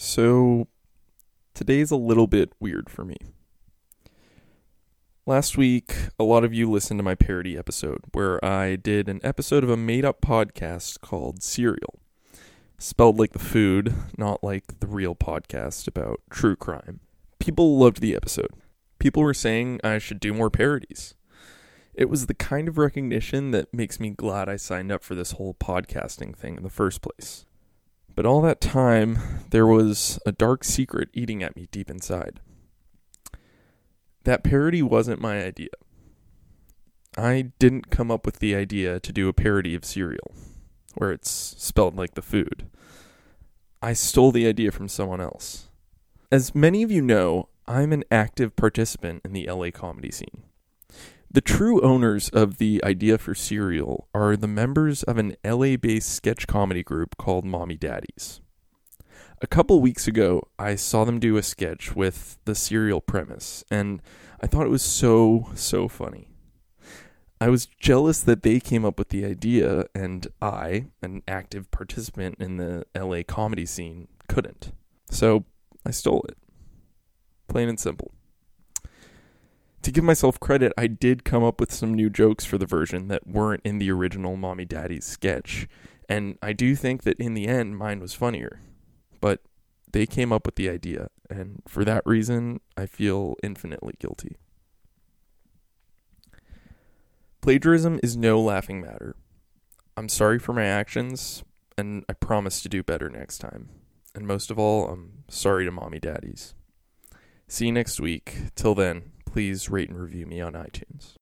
So, today's a little bit weird for me. Last week, a lot of you listened to my parody episode where I did an episode of a made up podcast called Cereal. Spelled like the food, not like the real podcast about true crime. People loved the episode. People were saying I should do more parodies. It was the kind of recognition that makes me glad I signed up for this whole podcasting thing in the first place. But all that time, there was a dark secret eating at me deep inside. That parody wasn't my idea. I didn't come up with the idea to do a parody of Cereal, where it's spelled like the food. I stole the idea from someone else. As many of you know, I'm an active participant in the LA comedy scene. The true owners of the idea for Cereal are the members of an LA based sketch comedy group called Mommy Daddies. A couple weeks ago, I saw them do a sketch with the Cereal premise, and I thought it was so, so funny. I was jealous that they came up with the idea, and I, an active participant in the LA comedy scene, couldn't. So I stole it. Plain and simple to give myself credit, I did come up with some new jokes for the version that weren't in the original Mommy Daddy's sketch. And I do think that in the end, mine was funnier. But they came up with the idea. And for that reason, I feel infinitely guilty. Plagiarism is no laughing matter. I'm sorry for my actions, and I promise to do better next time. And most of all, I'm sorry to mommy daddies. See you next week. Till then, please rate and review me on iTunes.